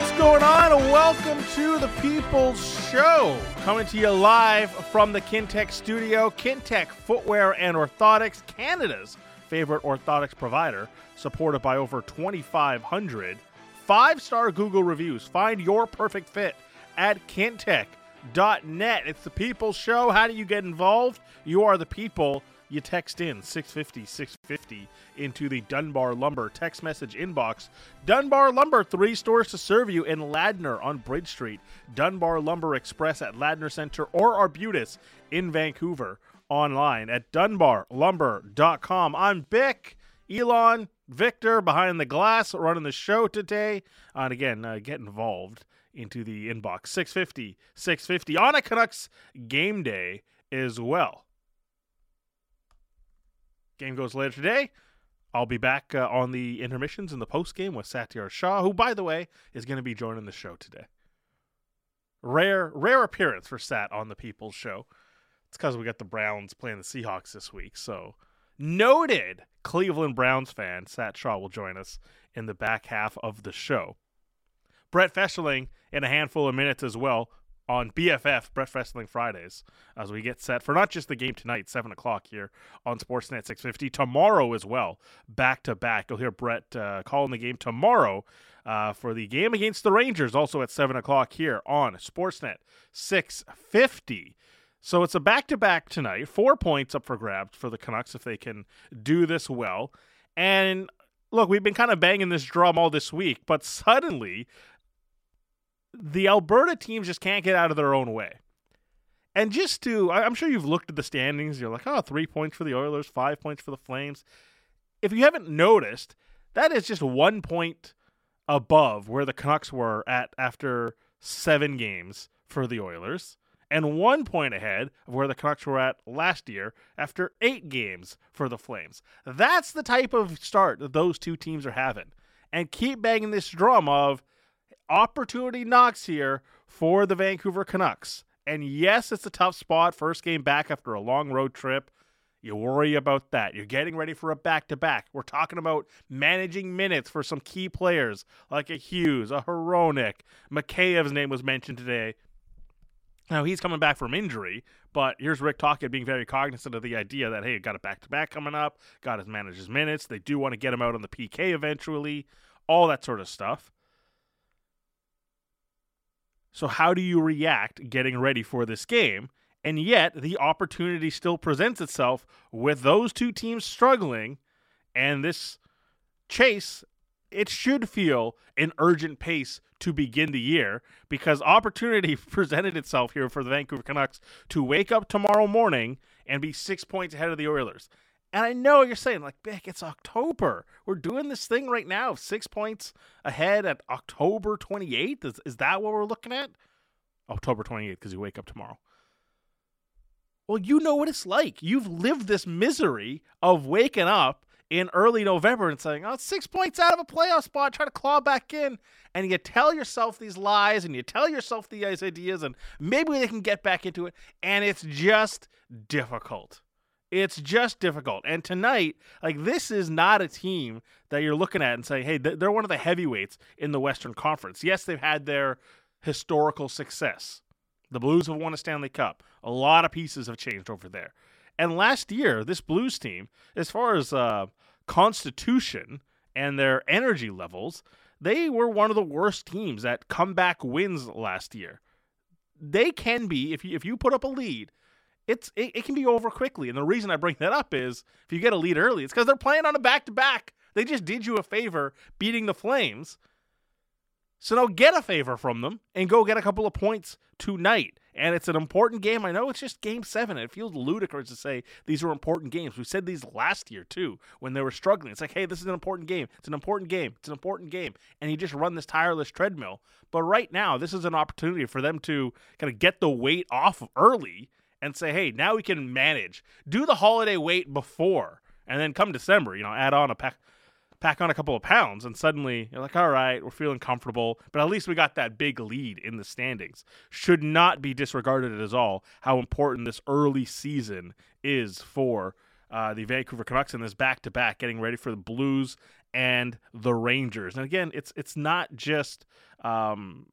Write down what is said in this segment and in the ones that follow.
What's going on? Welcome to the People's Show. Coming to you live from the Kintec studio. Kintec Footwear and Orthotics, Canada's favorite orthotics provider, supported by over 2,500 five star Google reviews. Find your perfect fit at kintec.net. It's the People's Show. How do you get involved? You are the people. You text in 650 650 into the Dunbar Lumber text message inbox. Dunbar Lumber, three stores to serve you in Ladner on Bridge Street, Dunbar Lumber Express at Ladner Center, or Arbutus in Vancouver. Online at dunbarlumber.com. I'm Bik, Elan, Victor behind the glass running the show today. And again, uh, get involved into the inbox 650 650 on a Canucks game day as well. Game goes later today. I'll be back uh, on the intermissions in the post game with Satiar Shah, who, by the way, is going to be joining the show today. Rare, rare appearance for Sat on the People's Show. It's because we got the Browns playing the Seahawks this week. So, noted Cleveland Browns fan Sat Shaw will join us in the back half of the show. Brett Festerling in a handful of minutes as well on BFF Brett Festerling Fridays as we get set for not just the game tonight, seven o'clock here on Sportsnet 650. Tomorrow as well, back to back. You'll hear Brett uh, calling the game tomorrow uh, for the game against the Rangers, also at seven o'clock here on Sportsnet 650. So it's a back to back tonight. Four points up for grabs for the Canucks if they can do this well. And look, we've been kind of banging this drum all this week, but suddenly the Alberta teams just can't get out of their own way. And just to, I'm sure you've looked at the standings. You're like, oh, three points for the Oilers, five points for the Flames. If you haven't noticed, that is just one point above where the Canucks were at after seven games for the Oilers, and one point ahead of where the Canucks were at last year after eight games for the Flames. That's the type of start that those two teams are having. And keep banging this drum of opportunity knocks here for the Vancouver Canucks. And yes, it's a tough spot, first game back after a long road trip. You worry about that. You're getting ready for a back to back. We're talking about managing minutes for some key players like a Hughes, a Hronek. Mikheyev's name was mentioned today. Now he's coming back from injury, but here's Rick Tocchet being very cognizant of the idea that hey, got a back to back coming up, got to manage his minutes. They do want to get him out on the PK eventually, all that sort of stuff. So, how do you react getting ready for this game? And yet, the opportunity still presents itself with those two teams struggling and this chase. It should feel an urgent pace to begin the year because opportunity presented itself here for the Vancouver Canucks to wake up tomorrow morning and be six points ahead of the Oilers. And I know you're saying, like, Bik, it's October. We're doing this thing right now, six points ahead at October 28th. Is, is that what we're looking at? October 28th, because you wake up tomorrow. Well, you know what it's like. You've lived this misery of waking up in early November and saying, oh, six points out of a playoff spot, try to claw back in. And you tell yourself these lies and you tell yourself these ideas, and maybe they can get back into it. And it's just difficult. It's just difficult. And tonight, like this is not a team that you're looking at and saying, "Hey, they're one of the heavyweights in the Western Conference." Yes, they've had their historical success. The Blues have won a Stanley Cup. A lot of pieces have changed over there. And last year, this Blues team, as far as uh, constitution and their energy levels, they were one of the worst teams at comeback wins last year. They can be if you if you put up a lead it's it, it can be over quickly. And the reason I bring that up is if you get a lead early, it's because they're playing on a back to back. They just did you a favor beating the Flames. So now get a favor from them and go get a couple of points tonight. And it's an important game. I know it's just game seven. It feels ludicrous to say these are important games. We said these last year too when they were struggling. It's like, hey, this is an important game. It's an important game. It's an important game. And you just run this tireless treadmill. But right now, this is an opportunity for them to kind of get the weight off early and say, hey, now we can manage. Do the holiday wait before, and then come December, you know, add on a pack, pack on a couple of pounds, and suddenly you're like, all right, we're feeling comfortable, but at least we got that big lead in the standings. Should not be disregarded at all how important this early season is for uh, the Vancouver Canucks in this back to back, getting ready for the Blues and the Rangers. And again, it's it's not just um,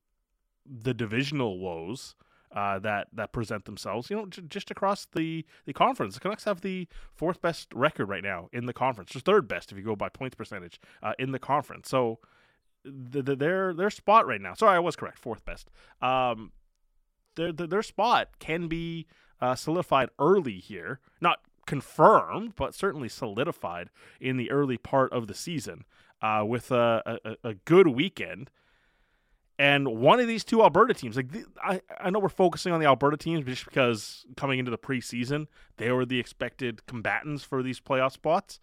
the divisional woes uh, that that present themselves. You know, j- just across the the conference, the Canucks have the fourth best record right now in the conference, or third best if you go by points percentage uh, in the conference. So the, the, their their spot right now. Sorry, I was correct. Fourth best. Um, their their, their spot can be uh, solidified early here. Not confirmed, but certainly solidified in the early part of the season uh, with a, a, a good weekend and one of these two Alberta teams, like I, I know we're focusing on the Alberta teams just because coming into the preseason, they were the expected combatants for these playoff spots.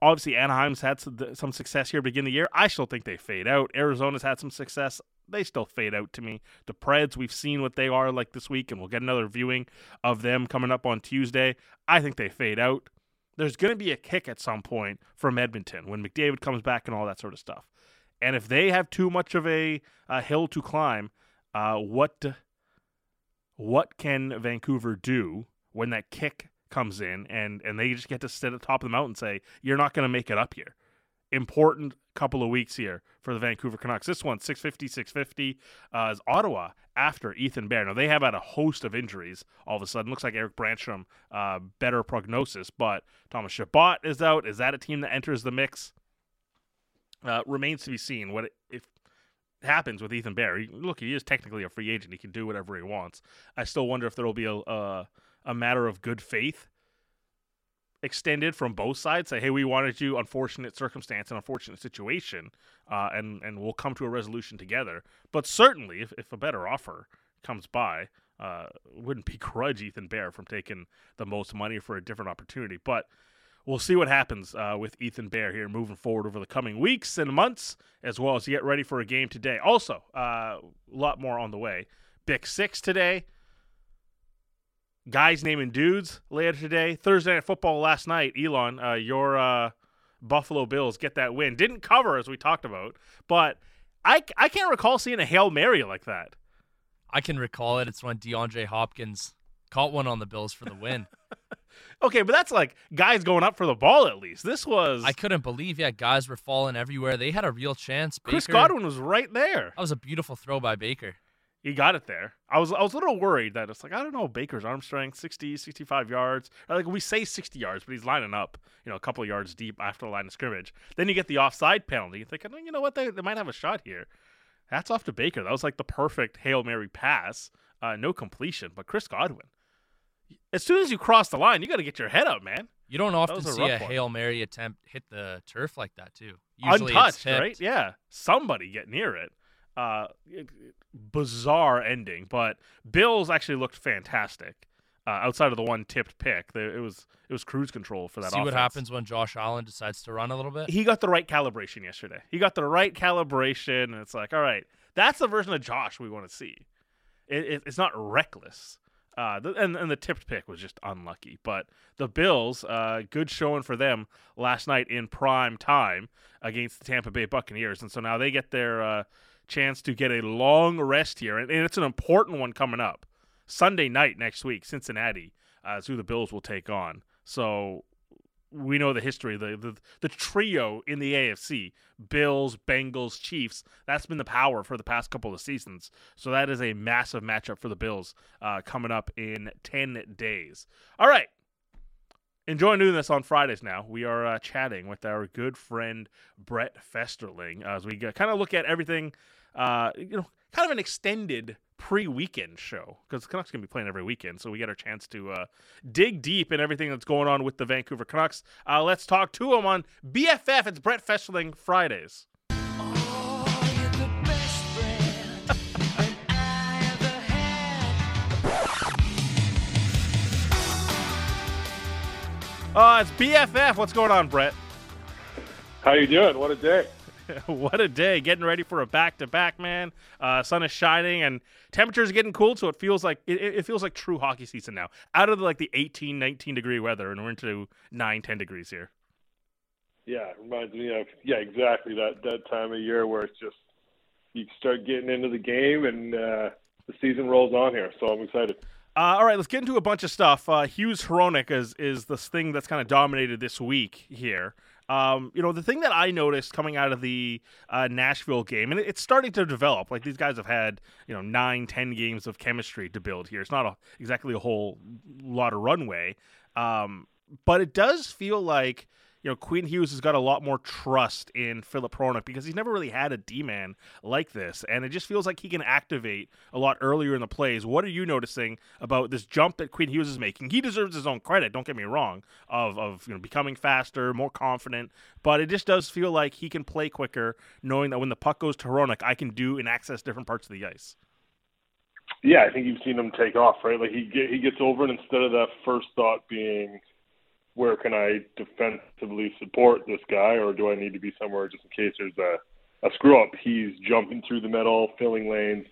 Obviously, Anaheim's had some success here beginning of the year. I still think they fade out. Arizona's had some success. They still fade out to me. The Preds, we've seen what they are like this week, and we'll get another viewing of them coming up on Tuesday. I think they fade out. There's going to be a kick at some point from Edmonton when McDavid comes back and all that sort of stuff. And if they have too much of a, a hill to climb, uh, what what can Vancouver do when that kick comes in and and they just get to sit at the top of the mountain and say you're not going to make it up here? Important couple of weeks here for the Vancouver Canucks. This one 650 650 uh, is Ottawa after Ethan Bear. Now they have had a host of injuries all of a sudden. Looks like Erik Brannstrom uh, better prognosis, but Thomas Chabot is out. Is that a team that enters the mix? Uh, remains to be seen what if happens with Ethan Bear. Look, he is technically a free agent; he can do whatever he wants. I still wonder if there will be a, a, a matter of good faith extended from both sides. Say, hey, we wanted you, unfortunate circumstance and unfortunate situation, uh, and and we'll come to a resolution together. But certainly, if, if a better offer comes by, uh, wouldn't begrudge Ethan Bear from taking the most money for a different opportunity. But we'll see what happens uh, with Ethan Bear here moving forward over the coming weeks and months, as well as get ready for a game today. Also, uh, a lot more on the way. Big Six today. Guys naming dudes later today. Thursday Night Football last night. Elan, uh, your uh, Buffalo Bills get that win. Didn't cover, as we talked about, but I, I can't recall seeing a Hail Mary like that. I can recall it. It's when DeAndre Hopkins caught one on the Bills for the win. Okay, but that's like guys going up for the ball at least. This was I couldn't believe, yeah, guys were falling everywhere. They had a real chance. Baker, Chris Godwin was right there. That was a beautiful throw by Baker. He got it there. I was I was a little worried that it's like I don't know Baker's arm strength 60 65 yards. Like we say 60 yards, but he's lining up, you know, a couple of yards deep after the line of scrimmage. Then you get the offside penalty. You think, you know what, they, they might have a shot here. That's off to Baker. That was like the perfect Hail Mary pass. Uh, no completion, but Chris Godwin as soon as you cross the line, you got to get your head up, man. You don't often a see a one. hail mary attempt hit the turf like that too. Usually Untouched, right? Yeah, somebody get near it. Uh, bizarre ending, but Bills actually looked fantastic. Uh, outside of the one tipped pick, it was it was cruise control for that. See offense. what happens when Josh Allen decides to run a little bit. He got the right calibration yesterday. He got the right calibration, and it's like, all right, that's the version of Josh we want to see. It, it, it's not reckless. Uh, the, and, and the tipped pick was just unlucky. But the Bills, uh, good showing for them last night in prime time against the Tampa Bay Buccaneers. And so now they get their uh, chance to get a long rest here. And, and, it's an important one coming up. Sunday night next week, Cincinnati uh, is who the Bills will take on. So we know the history, the, the the trio in the AFC: Bills, Bengals, Chiefs. That's been the power for the past couple of seasons. So that is a massive matchup for the Bills uh, coming up in ten days. All right, enjoying doing this on Fridays. Now we are uh, chatting with our good friend Brett Festerling as we kind of look at everything. Uh, you know, kind of an extended pre-weekend show because the Canucks can be playing every weekend, so we get our chance to uh, dig deep in everything that's going on with the Vancouver Canucks. Uh, let's talk to him on BFF. It's Brett Festerling Fridays. Uh, it's BFF. What's going on, Brett? How you doing? What a day! what a day! Getting ready for a back-to-back, man. Uh, sun is shining and temperatures are getting cool, so it feels like it, it, feels like true hockey season now. Out of the, like the 18, 19 degree weather, and we're into 9, 10 degrees here. Yeah, it reminds me of yeah, exactly that that time of year where it's just you start getting into the game and uh, the season rolls on here. So I'm excited. Uh, all right, let's get into a bunch of stuff. Uh, Hughes Hronek is is this thing that's kind of dominated this week here. Um, you know, the thing that I noticed coming out of the uh, Nashville game, and it's starting to develop. Like these guys have had, you know, nine, ten games of chemistry to build here. It's not a, exactly a whole lot of runway, um, but it does feel like you know, Quinn Hughes has got a lot more trust in Filip Hronek because he's never really had a D man like this. And it just feels like he can activate a lot earlier in the plays. What are you noticing about this jump that Quinn Hughes is making? He deserves his own credit, don't get me wrong, of, of you know becoming faster, more confident. But it just does feel like he can play quicker, knowing that when the puck goes to Hronek, I can do and access different parts of the ice. Yeah, I think you've seen him take off, right? Like he get, he gets over it instead of that first thought being where can I defensively support this guy, or do I need to be somewhere just in case there's a, a screw up? He's jumping through the middle, filling lanes,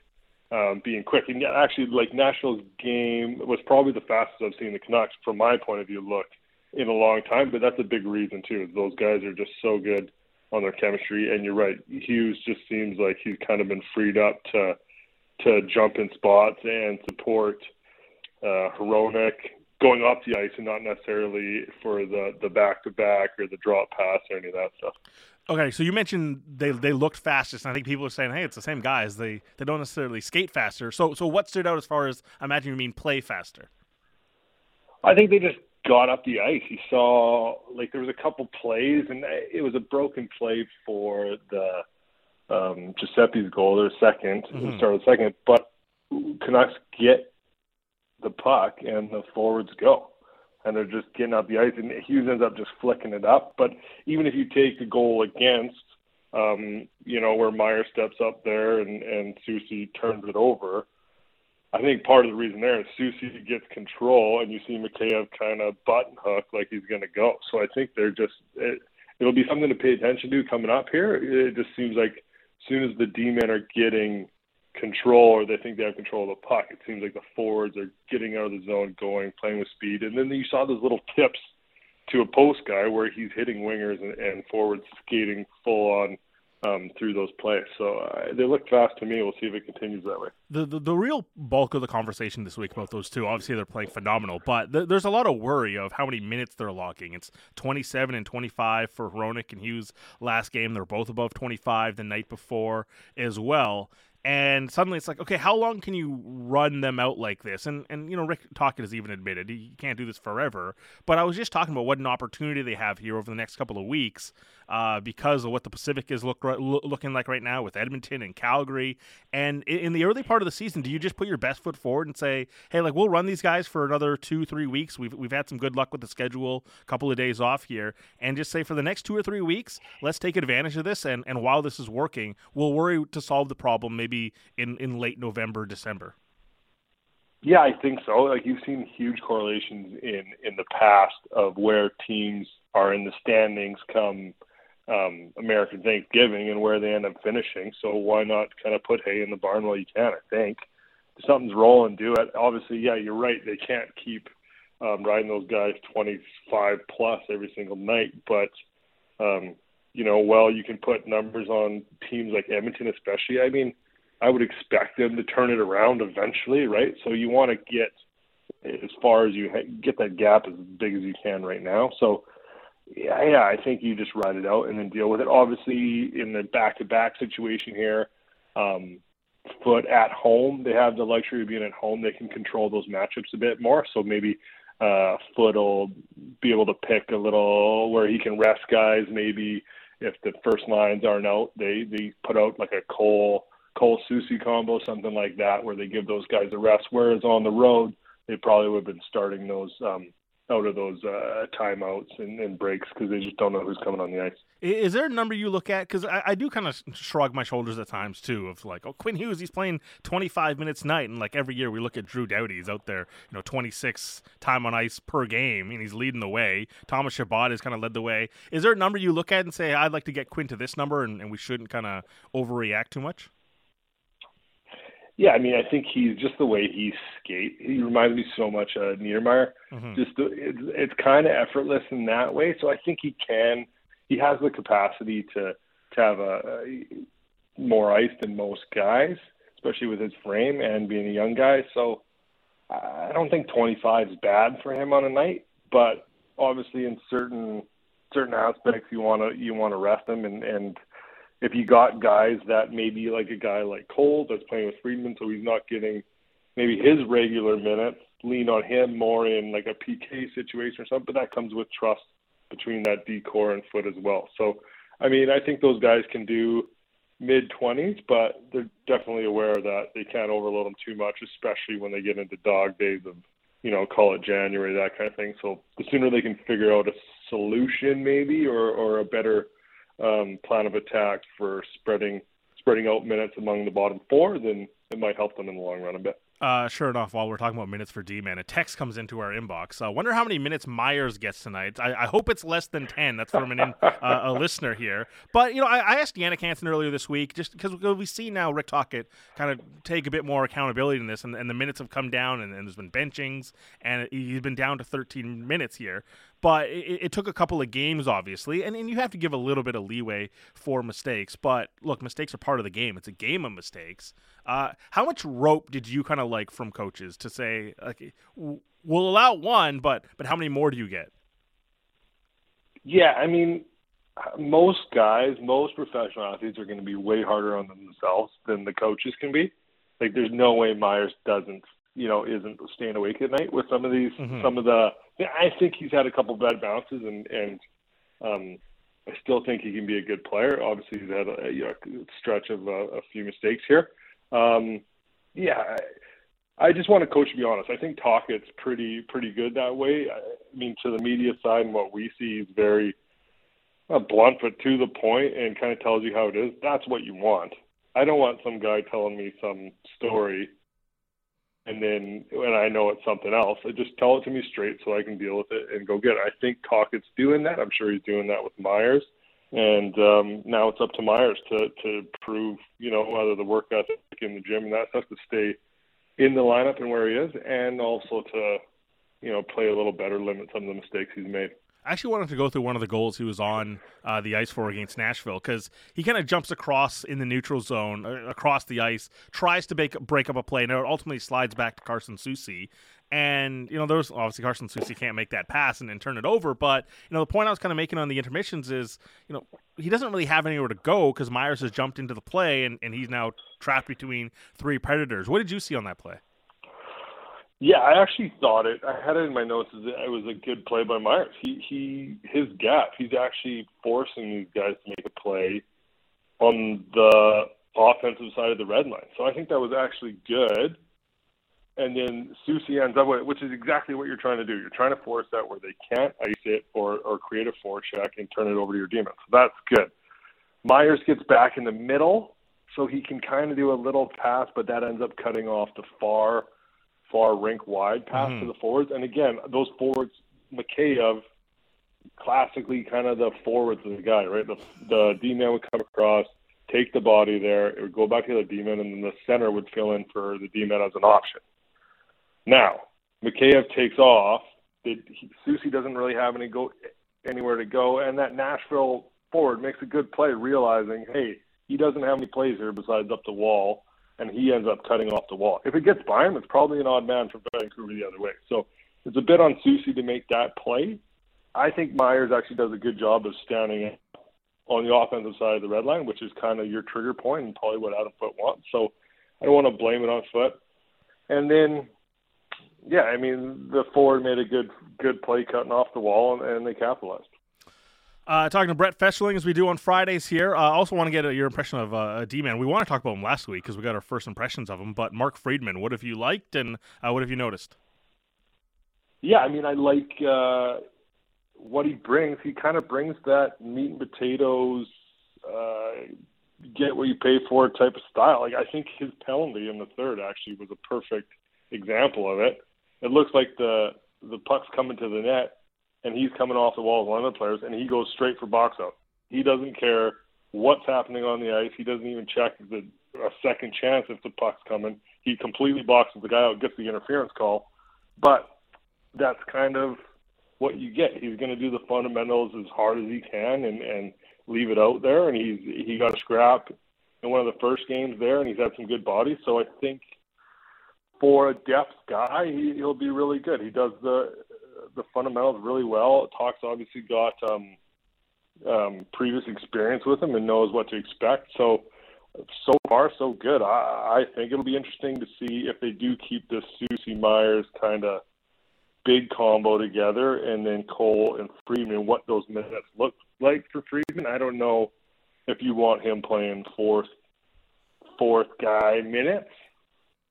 um, being quick. And yeah, actually, like Nationals game was probably the fastest I've seen the Canucks, from my point of view, look in a long time. But that's a big reason too. Those guys are just so good on their chemistry. And you're right, Hughes just seems like he's kind of been freed up to to jump in spots and support uh, Hronek going off the ice and not necessarily for the the back to back or the drop pass or any of that stuff. Okay, so you mentioned they they looked fastest, and I think people are saying, "Hey, it's the same guys. They they don't necessarily skate faster." So so what stood out as far as I imagine you mean play faster? I think they just got up the ice. You saw like there was a couple plays, and it was a broken play for the um, Giuseppe's goal, their 2nd mm-hmm. start of the second, but Canucks get the puck and the forwards go. And they're just getting out the ice, and Hughes ends up just flicking it up. But even if you take the goal against, um, you know, where Meier steps up there and, and Soucy turns it over, I think part of the reason there is Soucy gets control, and you see Mikheyev kind of button hook like he's going to go. So I think they're just it, it'll be something to pay attention to coming up here. It just seems like as soon as the D men are getting control or they think they have control of the puck. It seems like the forwards are getting out of the zone, going, playing with speed. And then you saw those little tips to a post guy where he's hitting wingers and, and forwards skating full on um, through those plays. So uh, they look fast to me. We'll see if it continues that way. The, the, the real bulk of the conversation this week about those two, obviously they're playing phenomenal, but th- there's a lot of worry of how many minutes they're logging. It's 27 and 25 for Hronek and Hughes last game. They're both above 25 the night before as well and suddenly it's like, okay, how long can you run them out like this? And and you know, Rick Tocchet has even admitted you can't do this forever. But I was just talking about what an opportunity they have here over the next couple of weeks uh, because of what the Pacific is look looking like right now with Edmonton and Calgary. And in the early part of the season, do you just put your best foot forward and say, hey, like we'll run these guys for another two, three weeks. We've we've had some good luck with the schedule, a couple of days off here, and just say for the next two or three weeks, let's take advantage of this. And and while this is working, we'll worry to solve the problem maybe in in late November, December. Yeah, I think so. Like you've seen huge correlations in in the past of where teams are in the standings come um, American Thanksgiving and where they end up finishing. So why not kind of put hay in the barn while you can? I think if something's rolling, do it. Obviously, yeah, you're right. They can't keep um, riding those guys 25 plus every single night, but um, you know, well, you can put numbers on teams like Edmonton, especially. I mean, I would expect them to turn it around eventually, right? So you want to get as far as you ha- get that gap as big as you can right now. So yeah, yeah, I think you just ride it out and then deal with it. Obviously, in the back-to-back situation here, um, Foot at home, they have the luxury of being at home. They can control those matchups a bit more. So maybe uh, Foote will be able to pick a little where he can rest guys. Maybe if the first lines aren't out, they they put out like a Cole Cole Soucy combo, something like that, where they give those guys a rest. Whereas on the road, they probably would have been starting those um, out of those uh, timeouts and, and breaks because they just don't know who's coming on the ice. Is there a number you look at? Because I, I, do kind of shrug my shoulders at times too, of like, oh, Quinn Hughes, he's playing 25 minutes night, and like every year we look at Drew Doughty, he's out there, you know, 26 time on ice per game, and he's leading the way. Thomas Chabot has kind of led the way. Is there a number you look at and say, I'd like to get Quinn to this number, and, and we shouldn't kind of overreact too much? Yeah, I mean, I think he's just the way he skate. He reminds me so much of Niedermayer. Mm-hmm. Just the, it's it's kind of effortless in that way. So I think he can. He has the capacity to to have a, a more ice than most guys, especially with his frame and being a young guy. So I don't think 25 is bad for him on a night, but obviously in certain certain aspects you want to you want to rest them, and and if you got guys that maybe like a guy like Cole that's playing with Friedman, so he's not getting maybe his regular minutes, lean on him more in like a PK situation or something. But that comes with trust between that D core and Foote as well. So, I mean, I think those guys can do mid 20s, but they're definitely aware that they can't overload them too much, especially when they get into dog days of, you know, call it January, that kind of thing. So the sooner they can figure out a solution, maybe, or or a better um, plan of attack for spreading spreading out minutes among the bottom four, then it might help them in the long run a bit. Uh, sure enough, while we're talking about minutes for D man, a text comes into our inbox. I uh, wonder how many minutes Myers gets tonight. I, I hope it's less than 10. That's from an in, uh, a listener here. But, you know, I, I asked Jannik Hansen earlier this week, just because we see now Rick Tocchet kind of take a bit more accountability in this, and, and the minutes have come down, and, and there's been benchings, and he's been down to 13 minutes here but it, it, took a couple of games, obviously, and, and you have to give a little bit of leeway for mistakes. But look, mistakes are part of the game. It's a game of mistakes. Uh, how much rope did you kind of like from coaches to say, like, we'll allow one, but but how many more do you get? Yeah, I mean, most guys, most professional athletes are going to be way harder on themselves than the coaches can be. Like, there's no way Myers doesn't you know isn't staying awake at night with some of these mm-hmm. some of the I think he's had a couple bad bounces and and um I still think he can be a good player. Obviously, he's had a, you know, a stretch of a, a few mistakes here. Um, yeah, I, I just want to coach to be honest. I think Tocchet's pretty pretty good that way. I, I mean, to the media side and what we see, he's very uh, blunt but to the point and kind of tells you how it is. That's what you want. I don't want some guy telling me some story and then when I know it's something else, I just tell it to me straight so I can deal with it and go get it. I think Tocchet's doing that. I'm sure he's doing that with Myers, and um, now it's up to Myers to to prove, you know, whether the work ethic in the gym and that stuff to stay in the lineup and where he is, and also to, you know, play a little better, limit some of the mistakes he's made. I actually wanted to go through one of the goals he was on uh, the ice for against Nashville because he kind of jumps across in the neutral zone, uh, across the ice, tries to make, break up a play, and it ultimately slides back to Carson Soucy. And, you know, there's obviously Carson Soucy can't make that pass and then turn it over. But, you know, the point I was kind of making on the intermissions is, you know, he doesn't really have anywhere to go because Myers has jumped into the play and, and he's now trapped between three Predators. What did you see on that play? Yeah, I actually thought it. I had it in my notes as it was a good play by Myers. He he his gap. He's actually forcing these guys to make a play on the offensive side of the red line. So I think that was actually good. And then Soucy ends up with, which is exactly what you're trying to do. You're trying to force that where they can't ice it or or create a forecheck and turn it over to your demon. So that's good. Myers gets back in the middle, so he can kind of do a little pass, but that ends up cutting off the far far rink wide pass mm-hmm. to the forwards. And again, those forwards, Mikheyev, classically kind of the forwards of the guy, right? The the D man would come across, take the body there, it would go back to the D man, and then the center would fill in for the D man as an option. Now, Mikheyev takes off. He, Soucy doesn't really have any go anywhere to go, and that Nashville forward makes a good play, realizing, hey, he doesn't have any plays here besides up the wall and he ends up cutting off the wall. If it gets by him, it's probably an odd man for Vancouver the other way. So it's a bit on Soucy to make that play. I think Myers actually does a good job of standing on the offensive side of the red line, which is kind of your trigger point and probably what Adam Foote wants. So I don't want to blame it on Foote. And then, yeah, I mean, the forward made a good good play cutting off the wall, and, and they capitalized. Uh, talking to Brett Festerling as we do on Fridays here. I uh, also want to get your impression of uh, D-Man. We want to talk about him last week because we got our first impressions of him. But Mark Friedman, what have you liked and uh, what have you noticed? Yeah, I mean, I like uh, what he brings. He kind of brings that meat and potatoes, uh, get what you pay for type of style. Like I think his penalty in the third actually was a perfect example of it. It looks like the the puck's coming to the net and he's coming off the wall as one of the players, and he goes straight for box out. He doesn't care what's happening on the ice. He doesn't even check the a second chance if the puck's coming. He completely boxes the guy out, gets the interference call. But that's kind of what you get. He's going to do the fundamentals as hard as he can and and leave it out there. And he's he got a scrap in one of the first games there, and he's had some good bodies. So I think for a depth guy, he, he'll be really good. He does the the fundamentals really well. Talks obviously got um, um, previous experience with him and knows what to expect. So so far so good. I, I think it'll be interesting to see if they do keep this Soucy Myers kind of big combo together, and then Cole and Friedman. What those minutes look like for Friedman, I don't know if you want him playing fourth fourth guy minutes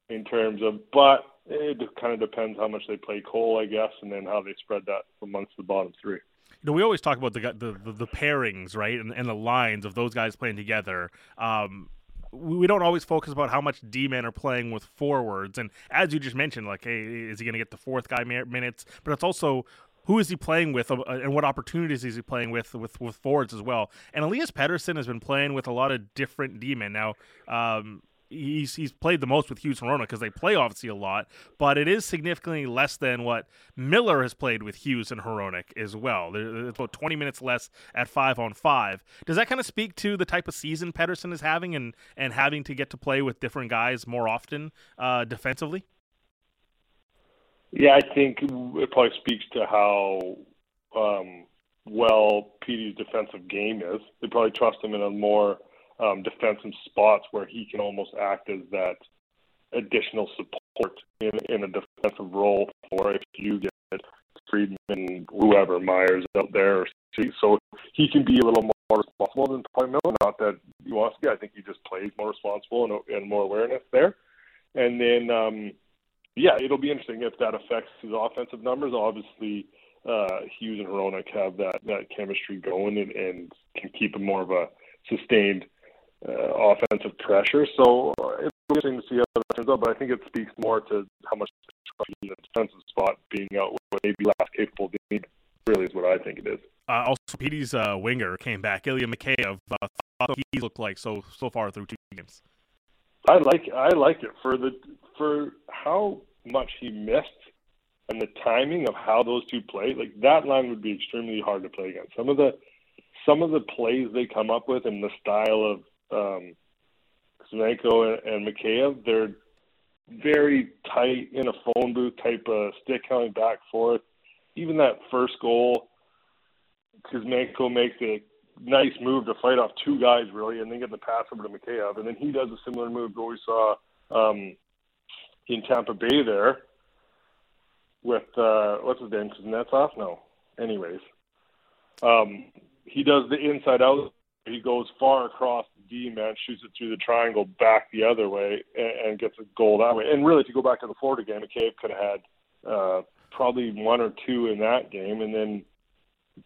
in terms of, but it kind of depends how much they play Cole, I guess, and then how they spread that amongst the bottom three. You know, we always talk about the the, the, the pairings, right, and, and the lines of those guys playing together. Um, we don't always focus about how much D men are playing with forwards, and as you just mentioned, like, hey, is he going to get the fourth guy minutes? But it's also who is he playing with, uh, and what opportunities is he playing with with with forwards as well. And Elias Pettersson has been playing with a lot of different D men now. Um, he's he's played the most with Hughes and Hronek because they play obviously a lot, but it is significantly less than what Miller has played with Hughes and Hronek as well. It's about 20 minutes less at five on five. Does that kind of speak to the type of season Pettersson is having and and having to get to play with different guys more often uh, defensively? Yeah, I think it probably speaks to how um, well Petey's defensive game is. They probably trust him in a more um, defensive spots where he can almost act as that additional support in, in a defensive role for if you get Friedman, whoever, Myers out there. So he can be a little more responsible than probably Miller. Not that he wants to be. I think he just plays more responsible and, and more awareness there. And then, um, yeah, it'll be interesting if that affects his offensive numbers. Obviously, uh, Hughes and Hronek have that, that chemistry going and, and can keep him more of a sustained – uh, offensive pressure. So uh, it's interesting to see how that turns out. But I think it speaks more to how much the defensive spot being out with maybe less capable of. Really, is what I think it is. Uh, also, Petey's uh, winger came back. Ilya Mikheyev uh, thought he looked like so so far through two games. I like I like it for the for how much he missed and the timing of how those two played. Like that line would be extremely hard to play against. Some of the some of the plays they come up with and the style of um, Kuzmenko and, and Mikheyev, they're very tight in a phone booth type of stick coming back forth. Even that first goal, Kuzmenko makes a nice move to fight off two guys really, and then get the pass over to Mikheyev, and then he does a similar move that we saw um, in Tampa Bay there with uh, what's his name? Kuznetsov? No. Anyways, um, he does the inside out. He goes far across D man shoots it through the triangle back the other way and, and gets a goal that way. And really, if you go back to the Florida game, Mikheyev could have had uh, probably one or two in that game, and then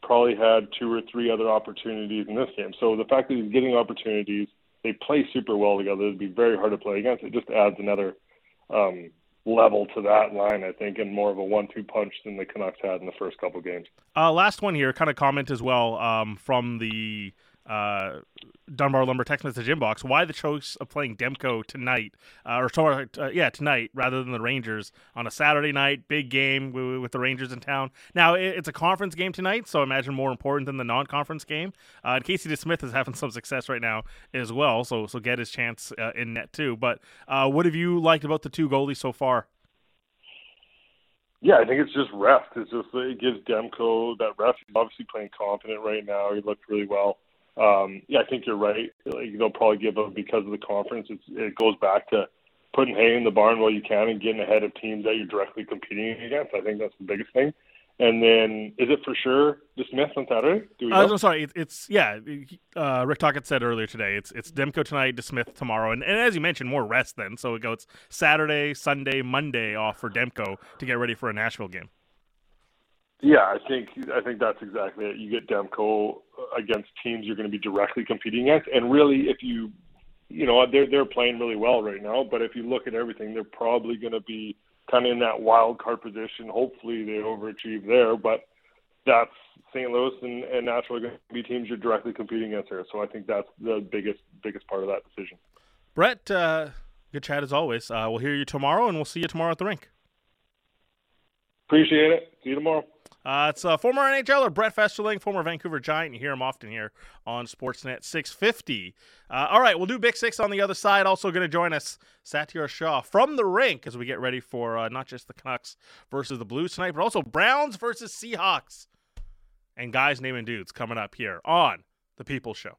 probably had two or three other opportunities in this game. So the fact that he's getting opportunities, they play super well together. It'd be very hard to play against. It just adds another um, level to that line, I think, and more of a one-two punch than the Canucks had in the first couple games. Uh, last one here, kind of comment as well um, from the uh, Dunbar Lumber text message inbox. Why the choice of playing Demko tonight, uh, or sorry, uh, yeah, tonight rather than the Rangers on a Saturday night, big game with, with the Rangers in town. Now it, it's a conference game tonight, so I imagine more important than the non-conference game. Uh, and Casey DeSmith is having some success right now as well, so so get his chance uh, in net too. But uh, what have you liked about the two goalies so far? Yeah, I think it's just rest. It's just it gives Demko that rest. He's obviously playing confident right now. He looked really well um, yeah, I think you're right. Like, they'll probably give up because of the conference. It's, it goes back to putting hay in the barn while you can and getting ahead of teams that you're directly competing against. I think that's the biggest thing. And then, is it for sure DeSmith on Saturday? Do we? Uh, know? sorry, it, it's yeah. Uh, Rick Tocchet said earlier today. It's it's Demko tonight, DeSmith tomorrow, and, and as you mentioned, more rest then. So it goes Saturday, Sunday, Monday off for Demko to get ready for a Nashville game. Yeah, I think I think that's exactly it. You get Demko against teams you're going to be directly competing against, and really, if you, you know, they're they're playing really well right now. But if you look at everything, they're probably going to be kind of in that wild card position. Hopefully, they overachieve there, but that's St. Louis and, and Nashville are going to be teams you're directly competing against here. So I think that's the biggest biggest part of that decision. Brett, uh, good chat as always. Uh, we'll hear you tomorrow, and we'll see you tomorrow at the rink. Appreciate it. See you tomorrow. Uh, it's a former NHLer Brett Festerling, former Vancouver Giant. You hear him often here on Sportsnet 650. Uh, all right, we'll do Big Six on the other side. Also going to join us, Satiar Shah from the rink as we get ready for uh, not just the Canucks versus the Blues tonight, but also Browns versus Seahawks. and guys naming dudes coming up here on the People Show.